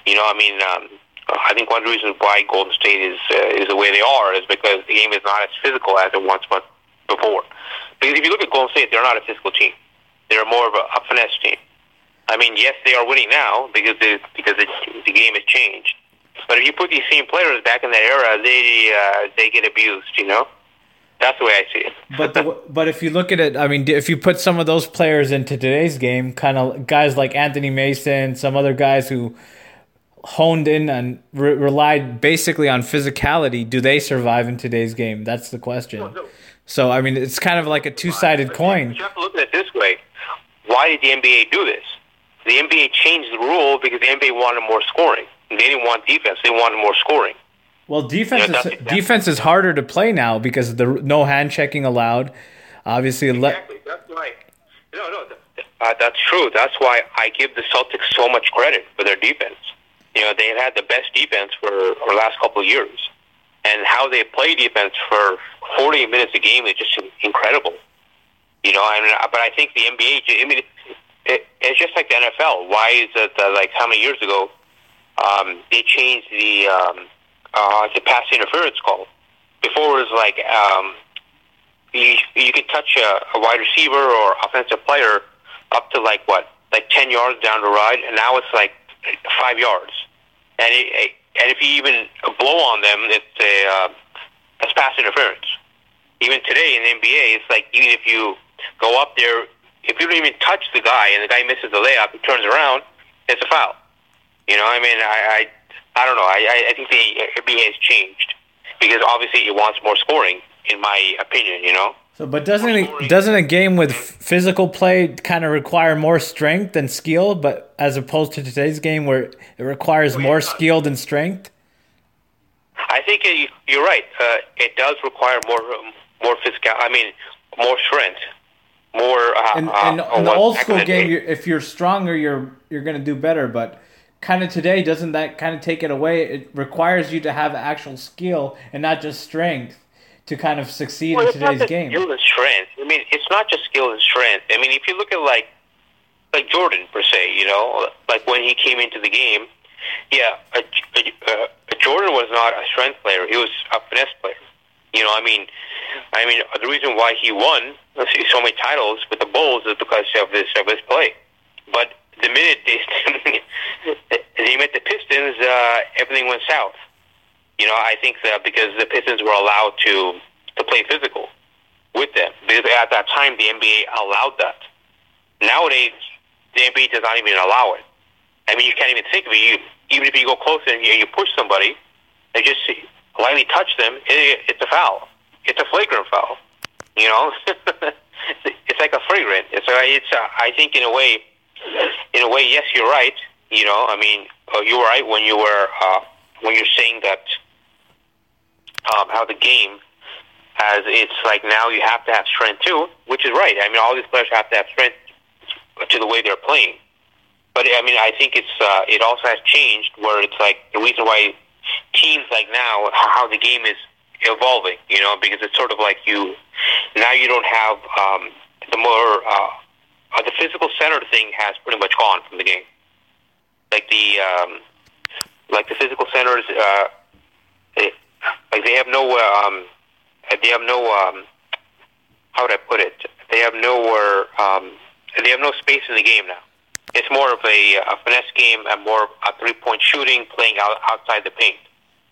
you know, I mean, um, I think one reason why Golden State is uh, is the way they are is because the game is not as physical as it once was before. Because if you look at Golden State, they're not a physical team. They're more of a, a finesse team. I mean, yes, they are winning now because the because the, the game has changed. But if you put these same players back in that era, they uh, they get abused. You know, that's the way I see it. but the, but if you look at it, I mean, if you put some of those players into today's game, kind of guys like Anthony Mason, some other guys who honed in and re- relied basically on physicality, do they survive in today's game? That's the question. No, no. So I mean, it's kind of like a two-sided coin. You have to look at it this way: Why did the NBA do this? The NBA changed the rule because the NBA wanted more scoring. They didn't want defense; they wanted more scoring. Well, defense you know, is defense is harder to play now because the no hand checking allowed. Obviously, exactly. Le- that's why. No, no, uh, that's true. That's why I give the Celtics so much credit for their defense. You know, they've had the best defense for, for the last couple of years, and how they play defense for 40 minutes a game is just incredible. You know, I mean, but I think the NBA. I mean, it, it's just like the NFL. Why is it that, like how many years ago um, they changed the um, uh, the pass interference call? Before it was like um, you you could touch a, a wide receiver or offensive player up to like what like ten yards down the ride, and now it's like five yards. And it, and if you even blow on them, it's a uh, it's pass interference. Even today in the NBA, it's like even if you go up there if you don't even touch the guy and the guy misses the layup, he turns around, it's a foul. You know, I mean, I, I, I don't know. I, I think the NBA has changed because obviously it wants more scoring, in my opinion. You know. So, but doesn't it, doesn't a game with physical play kind of require more strength and skill, but as opposed to today's game where it requires more skill than strength? I think you're right. Uh, it does require more more physical. I mean, more strength more. Uh, and, and uh, in the old school game, you're, if you're stronger, you're you're going to do better. But kind of today, doesn't that kind of take it away? It requires you to have actual skill and not just strength to kind of succeed well, in today's game. Skill and strength. I mean, it's not just skill and strength. I mean, if you look at like like Jordan per se, you know, like when he came into the game, yeah, a, a, a Jordan was not a strength player; he was a finesse player. You know, I mean, I mean, the reason why he won so many titles with the Bulls is because of his of his play. But the minute they he met the Pistons, uh, everything went south. You know, I think that because the Pistons were allowed to to play physical with them because at that time the NBA allowed that. Nowadays, the NBA does not even allow it. I mean, you can't even think of it. You, even if you go close and you, you push somebody, they just lightly touch them, it, it's a foul. It's a flagrant foul. You know, it's like a flagrant. It's a, it's a, I think in a way, in a way, yes, you're right. You know, I mean, uh, you were right when you were uh, when you're saying that um, how the game has it's like now you have to have strength too, which is right. I mean, all these players have to have strength to the way they're playing. But I mean, I think it's uh, it also has changed where it's like the reason why teams like now how the game is evolving. You know, because it's sort of like you now you don't have um, the more uh, the physical center thing has pretty much gone from the game. Like the um, like the physical centers, uh, like they have no um, they have no um, how would I put it? They have nowhere um, they have no space in the game now. It's more of a, a finesse game and more a three point shooting, playing out, outside the paint.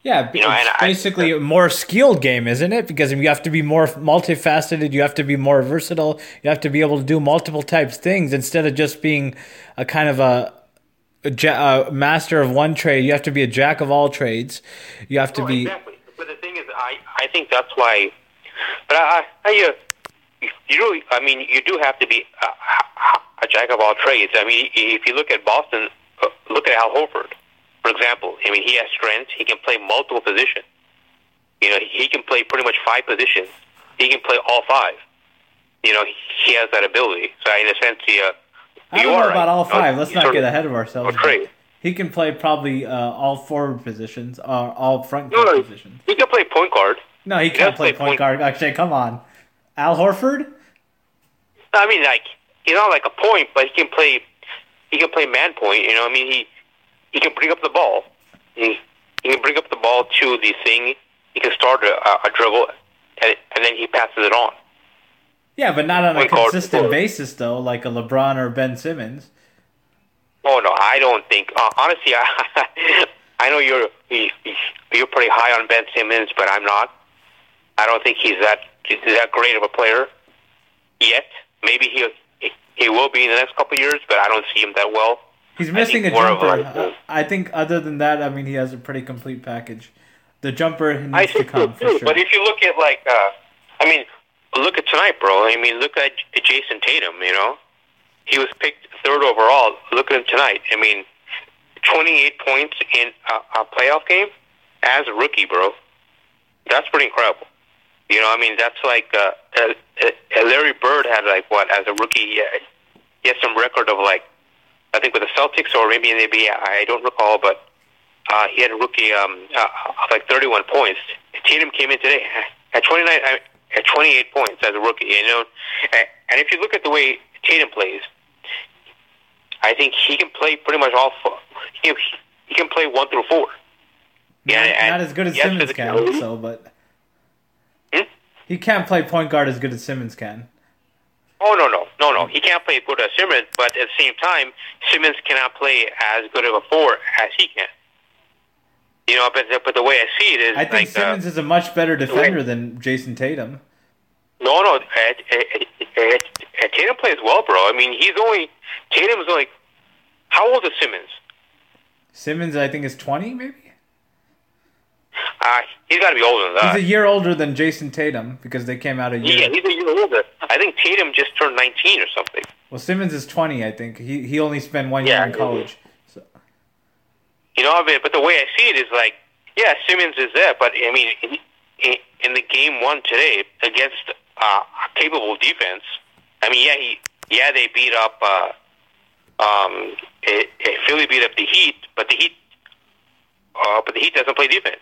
Yeah, you know, it's basically I, a more skilled game, isn't it? Because you have to be more multifaceted, you have to be more versatile, you have to be able to do multiple types of things instead of just being a kind of a, a, a master of one trade. You have to be a jack of all trades. You have to oh, be. Exactly. But the thing is, I I think that's why. But I, I uh, you really, I mean, you do have to be a, a jack of all trades. I mean, if you look at Boston, uh, look at Al Horford for example, I mean, he has strengths. He can play multiple positions. You know, he can play pretty much five positions. He can play all five. You know, he has that ability. So in a sense, he. Uh, I don't know about right. all five. Let's not get ahead of ourselves. He can play probably uh, all forward positions, or uh, all front no, no, positions. He can play point guard. No, he, he can't play, play point, guard. Actually, come on, Al Horford. I mean, like he's not like a point, but he can play. He can play man point. You know, I mean, he he can bring up the ball. He, he can bring up the ball to the thing. He can start a, a dribble, and, and then he passes it on. Yeah, but not on a consistent basis, though, like a LeBron or Ben Simmons. Oh no, I don't think. Uh, honestly, I, I know you're you're pretty high on Ben Simmons, but I'm not. I don't think he's that he's that great of a player yet. Maybe he he will be in the next couple of years, but I don't see him that well. He's missing a jumper. I think other than that, I mean, he has a pretty complete package. The jumper needs to come for sure. But if you look at like, uh, I mean, look at tonight, bro. I mean, look at Jayson Tatum. You know, he was picked third overall. Look at him tonight. I mean, 28 points in a, a playoff game as a rookie, bro. That's pretty incredible. You know, I mean, that's like uh, uh, uh, Larry Bird had like what as a rookie. Had, he had some record of like I think with the Celtics or maybe in the NBA, I don't recall, but uh, he had a rookie um, uh, of like 31 points. Tatum came in today at 29, uh, at 28 points as a rookie. You know, and if you look at the way Tatum plays, I think he can play pretty much all. Four. He, he can play one through four. Yeah, not, not as good as Simmons can, so but hmm? he can't play point guard as good as Simmons can. Oh no no no no! He can't play as good as Simmons, but at the same time, Simmons cannot play as good of a four as he can. You know, but but the way I see it is, I think like, Simmons uh, is a much better defender than Jayson Tatum. No, no, Tatum plays well, bro. I mean, he's only Tatum's only. How old is Simmons? Simmons, I think, is twenty, maybe. Uh, he's got to be older than that. He's a year older than Jayson Tatum because they came out a year. Yeah, he's a year older. I think Tatum just turned 19 or something. Well, Simmons is 20, I think. He he only spent one yeah, year in college. So. You know, but the way I see it is like, yeah, Simmons is there, but I mean, in, in the game one today against uh, a capable defense, I mean, yeah, he yeah they beat up. Uh, um, it, it, Philly beat up the Heat, but the Heat, uh, but the Heat doesn't play defense.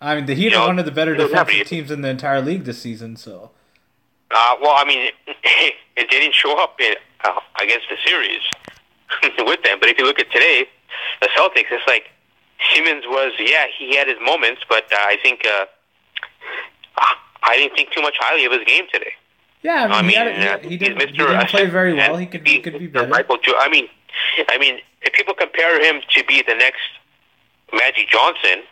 I mean, the Heat you are know, one of the better defensive teams in the entire league this season. So. Uh, well, I mean, it, it didn't show up in uh, against the series with them. But if you look at today, the Celtics, it's like Simmons was, yeah, he had his moments, but uh, I think uh, I didn't think too much highly of his game today. Yeah, I mean, I mean he, had, he, he, did, he didn't play very well. He could, he could be better. Michael, I mean, I mean, if people compare him to be the next Magic Johnson,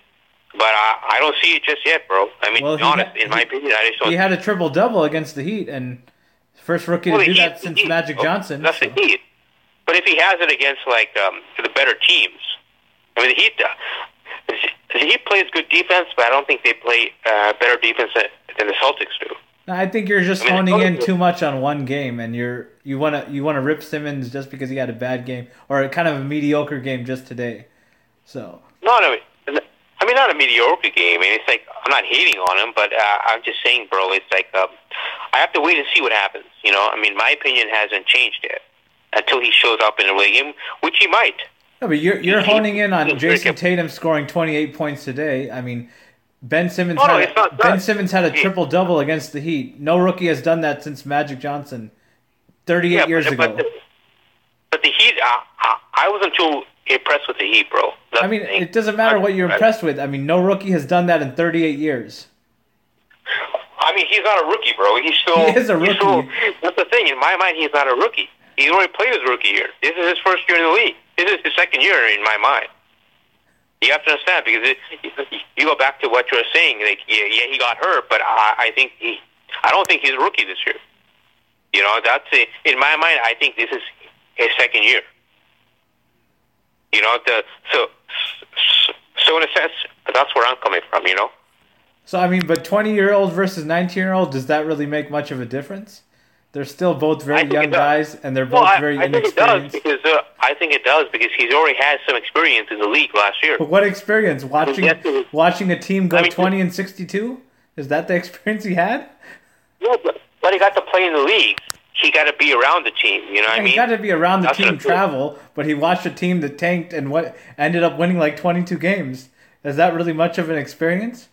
but I, I don't see it just yet, bro. I mean, well, honest, in my opinion, I just don't. He had a triple double against the Heat, and first rookie well, to do heat, that since heat, Magic oh, Johnson. That's so. the Heat. But if he has it against like um, the better teams, I mean, the Heat. Uh, Heat plays good defense, but I don't think they play uh, better defense than the Celtics do. I think you're just I mean, honing in too much on one game, and you're you want to you want to rip Simmons just because he had a bad game or a kind of a mediocre game just today. So no, no, I mean, not a mediocre game. I mean, it's like I'm not hating on him, but uh, I'm just saying, bro. It's like um, I have to wait and see what happens. You know, I mean, my opinion hasn't changed yet until he shows up in a real game, which he might. No, but you're you're honing in on Jayson Tatum scoring 28 points today. I mean, Ben Simmons Oh, had Ben. Simmons had a triple double against the Heat. No rookie has done that since Magic Johnson, 38 Yeah, years but, ago. But the, but the Heat, uh, I wasn't too impressed with the Heat, bro. That's I mean, it doesn't matter what you're impressed with. I mean, no rookie has done that in 38 years. I mean, he's not a rookie, bro. He's still. He is a he's still- rookie. that's the thing. In my mind, he's not a rookie. He already played his rookie year. This is his first year in the league. This is his second year in my mind. You have to understand because it, you go back to what you were saying. Like, yeah, yeah, he got hurt, but I, I think he. I don't think he's a rookie this year. You know, that's it. in my mind. I think this is his second year. You know, the so so in a sense, that's where I'm coming from. You know. So I mean, but 20 year old versus 19 year old, does that really make much of a difference? They're still both very young guys, and they're both Well, I, very I think it does inexperienced. because uh, I think it does because he's already had some experience in the league last year. But what experience watching is. watching a team go I mean, 20 and 62? Is that the experience he had? No, but, but he got to play in the league. He got to be around the team. You know what I mean? he got to be around the That's team travel, but he watched a team that tanked and what ended up winning like 22 games. Is that really much of an experience?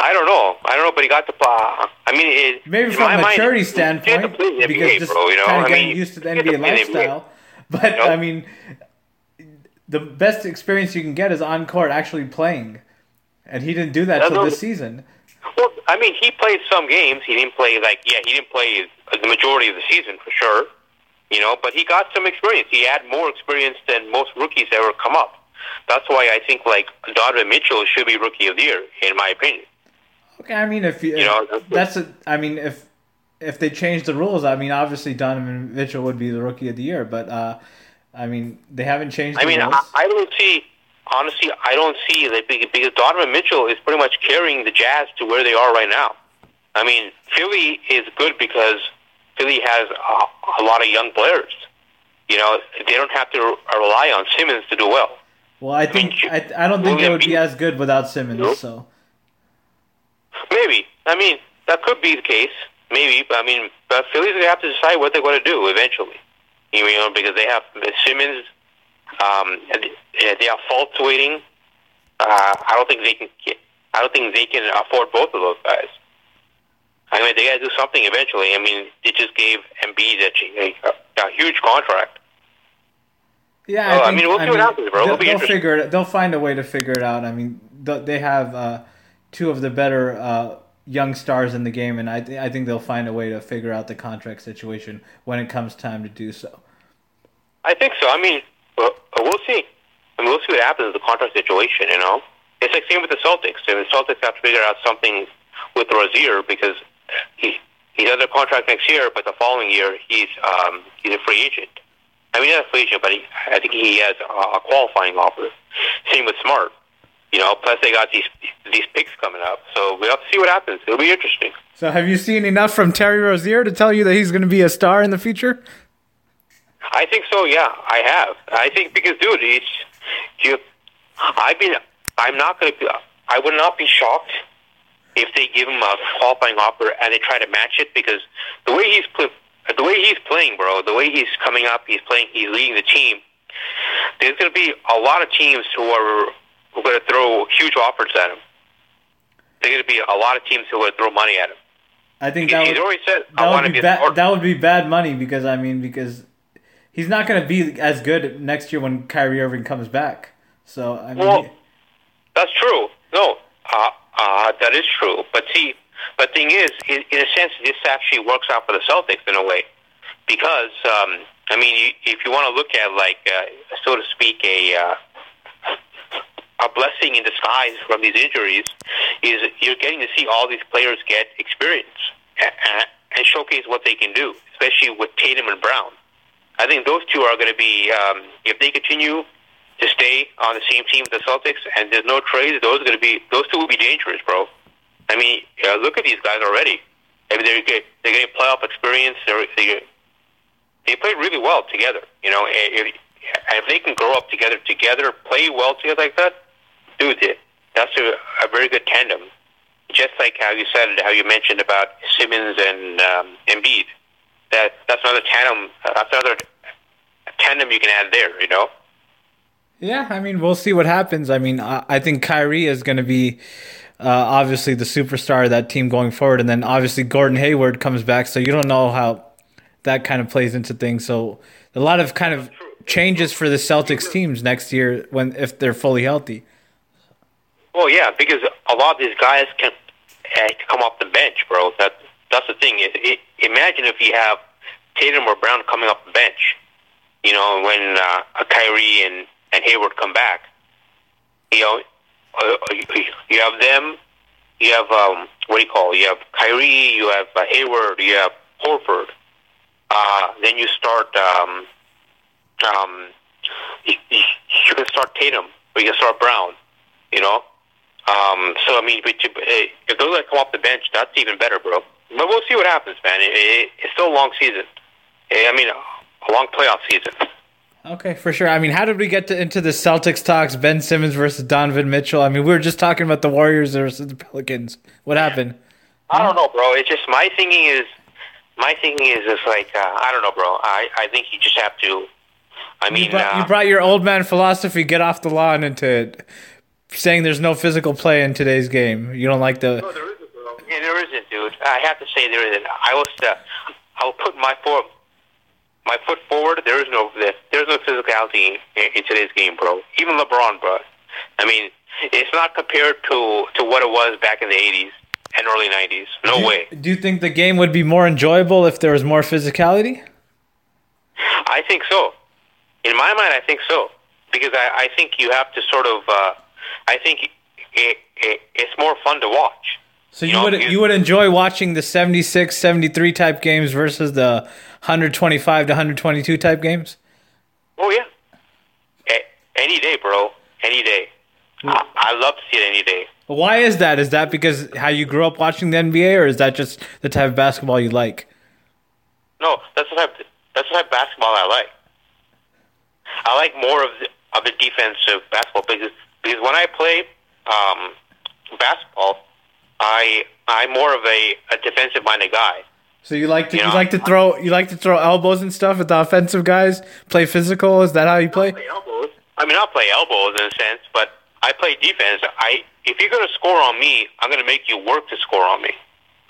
I don't know. I don't know, but he got to. Uh, I mean, it, Maybe from a mind, maturity to standpoint, because NBA, just bro. You know, kind of I getting mean, used to the NBA in NBA. lifestyle. But? I mean, the best experience you can get is on court actually playing, and he didn't do that That's till this season. Well, I mean, he played some games. He didn't play like yeah, he didn't play the majority of the season for sure. You know, but he got some experience. He had more experience than most rookies ever come up. That's why I think like Donovan Mitchell should be rookie of the year, in my opinion. Okay, I mean, if you, You know, that's a, I mean, if if they change the rules, I mean, obviously Donovan Mitchell would be the rookie of the year, but uh, I mean, they haven't changed. The I mean. I, I don't see. Honestly, I don't see that because Donovan Mitchell is pretty much carrying the Jazz to where they are right now. I mean, Philly is good because Philly has a, a lot of young players. You know, they don't have to rely on Simmons to do well. Well, I think mean, I, I don't think they would be B- as good without Simmons. Nope. So Maybe. I mean, that could be the case. Maybe. But I mean, but going to have to decide what they're going to do eventually. You know, because they have Simmons, um, they they faults waiting. Uh, I don't think they can. Get, I don't think they can afford both of those guys. I mean, they got to do something eventually. I mean, they just gave Embiid a, a, a huge contract. Yeah, I I, mean, we'll see what happens, bro. They'll, they'll figure it. They'll find a way to figure it out. I mean, they have uh, two of the better uh, young stars in the game, and I th- I think they'll find a way to figure out the contract situation when it comes time to do so. I think so. I mean, well, we'll see. I mean, we'll see what happens with the contract situation. You know, it's like same with the Celtics. The Celtics have to figure out something with Rozier because he he's under contract next year, but the following year he's um, he's a free agent. I mean, not a agent, but he, I think he has a, a qualifying offer. Same with Smart. You know, plus they got these these picks coming up, so we'll have to see what happens. It'll be interesting. So, have you seen enough from Terry Rozier to tell you that he's going to be a star in the future? I think so. Yeah, I have. I think because, dude, it's you. I've been. I'm not going to. I would not be shocked if they give him a qualifying offer and they try to match it because the way he's pl- the way he's playing, bro, the way he's coming up, he's playing, he's leading the team. There's going to be a lot of teams who are who are going to throw huge offers at him. There's going to be a lot of teams who are going to throw money at him. I think that he's would, already said, that would be be a bad. That would be bad money because I mean because he's not going to be as good next year when Kyrie Irving comes back. So I mean, Well, That's true. No, uh, uh, that is true. But see, but thing is, in, in a sense, this actually works out for the Celtics in a way, because um, I mean, you, if you want to look at like, uh, so to speak, a uh, a blessing in disguise from these injuries is you're getting to see all these players get experience and, and showcase what they can do, especially with Tatum and Brown. I think those two are going to be, um, if they continue to stay on the same team with the Celtics and there's no trades, those are going to be, those two will be dangerous, bro. I mean, uh, look at these guys already. I mean, they're. They're getting playoff experience. They're, they they played really well together. You know, if, if they can grow up together, together, play well together like that, dude, that's a, a very good tandem. Just like how you said, how you mentioned about Simmons and um, Embiid. That that's another tandem. That's another tandem you can add there. You know, Yeah, I mean, we'll see what happens. I mean, I, I think Kyrie is going to be uh, obviously the superstar of that team going forward, and then obviously Gordon Hayward comes back, so you don't know how that kind of plays into things. So a lot of kind of changes for the Celtics teams next year when if they're fully healthy. Well, yeah, because a lot of these guys can uh, come off the bench, bro. That that's the thing. It, it, imagine if you have Tatum or Brown coming off the bench. You know, when uh, Kyrie and and Hayward come back. You know, you have them. You have um, what do you call? It? You have Kyrie. You have uh, Hayward. You have Horford. Uh, then you start. Um, um, you, you can start Tatum, or you can start Brown. You know. Um, so I mean, but you, if those guys come off the bench, that's even better, bro. But we'll see what happens, man. It, it, it's still a long season. I mean, a long playoff season. Okay, for sure. I mean, how did we get to, into the Celtics talks? Ben Simmons versus Donovan Mitchell. I mean, we were just talking about the Warriors versus the Pelicans. What happened? I don't know, bro. It's just my thinking is my thinking is just like uh, I don't know, bro. I I think you just have to. I mean, you brought, uh, you brought your old man philosophy. Get off the lawn into saying there's no physical play in today's game. You don't like the. No, there isn't, bro. Yeah, there isn't, dude. I have to say there isn't. I was. Uh, I'll put my foot my foot forward. There is no there's no physicality in, in today's game, bro. Even LeBron, bro. I mean, it's not compared to to what it was back in the '80s and early '90s. No do way. Do you think the game would be more enjoyable if there was more physicality? I think so. In my mind, I think so because I, I think you have to sort of. Uh, I think it, it, it's more fun to watch. So you, you know, would you, you would enjoy watching the 76, 73 type games versus the 125 to 122 type games? Oh yeah, a- any day, bro. Any day. I-, I love to see it any day. Why is that? Is that because how you grew up watching the NBA, or is that just the type of basketball you like? No, that's the type. That's the type of basketball I like. I like more of the, of the defensive basketball because because when I play um, basketball, I I'm more of a, a defensive minded guy. So you like to you, know, like to throw you like to throw elbows and stuff at the offensive guys? Play physical? Is that how you play? play elbows. I mean, I'll play elbows in a sense, but I play defense. I if you're going to score on me, I'm going to make you work to score on me.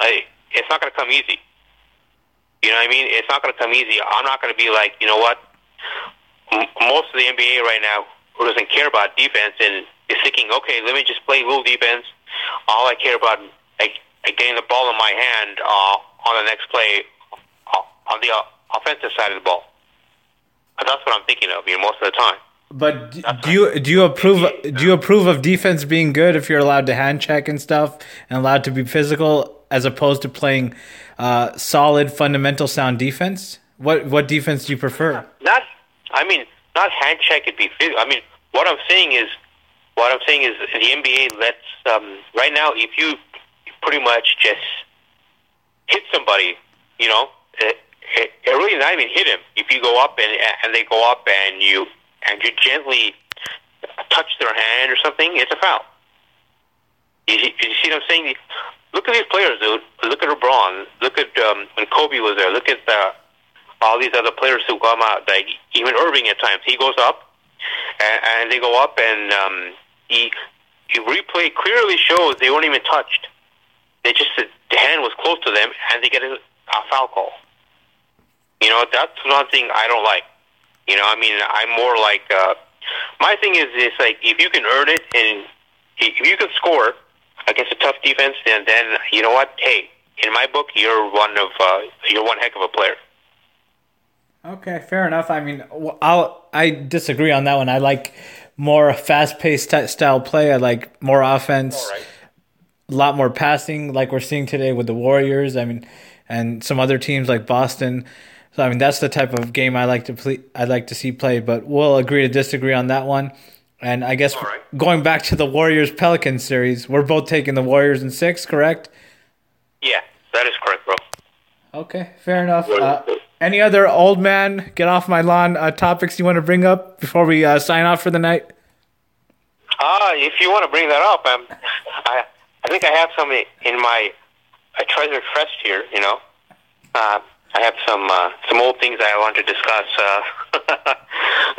I, it's not going to come easy. You know what I mean? It's not going to come easy. I'm not going to be like, you know what? M- most of the NBA right now who doesn't care about defense and is thinking, okay, let me just play little defense. All I care about like, getting the ball in my hand uh, on the next play uh, on the uh, offensive side of the ball. That's what I'm thinking of, you know, most of the time. But do you do you approve do you approve of defense being good if you're allowed to hand check and stuff and allowed to be physical as opposed to playing uh, solid fundamental sound defense? What what defense do you prefer? Not, I mean, not hand check. It'd be physical. I mean, what I'm saying is, what I'm saying is, the NBA lets um, right now. If you pretty much just hit somebody, you know, it, it, it really not even hit him. If you go up and and they go up and you and you gently touch their hand or something, it's a foul. You, you see what I'm saying? Look at these players, dude. Look at LeBron. Look at um, when Kobe was there. Look at the, all these other players who come out. Like even Irving at times, he goes up and, and they go up and um, he, he replay clearly shows they weren't even touched. They just the hand was close to them and they get a, a foul call. You know that's one thing I don't like. You know, I mean, I'm more like uh, my thing is is like if you can earn it and if you can score against a tough defense, then then you know what? Hey, in my book, you're one of uh, you're one heck of a player. Okay, fair enough. I mean, I'll I disagree on that one. I like more fast-paced style play. I like more offense, right. A lot more passing, like we're seeing today with the Warriors. I mean, and some other teams like Boston. So I mean, that's the type of game I like to play. I'd like to see played. But we'll agree to disagree on that one. And I guess right. going back to the Warriors Pelicans series, we're both taking the Warriors in six, correct? Yeah, that is correct, bro. Okay, fair enough. Uh, any other old man get off my lawn uh, topics you want to bring up before we uh, sign off for the night? Ah, if you want to bring that up, um, I I think I have some in my a treasure chest here. You know, uh, I have some uh, some old things I want to discuss. Uh,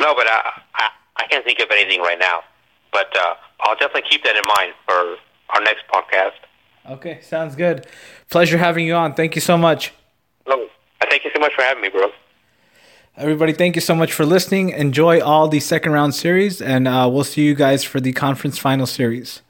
no, but I, I I can't think of anything right now, but uh, I'll definitely keep that in mind for our next podcast. Okay, sounds good. Pleasure having you on. Thank you so much. No, thank you so much for having me, bro. Everybody, thank you so much for listening. Enjoy all the second round series, and uh, we'll see you guys for the conference final series.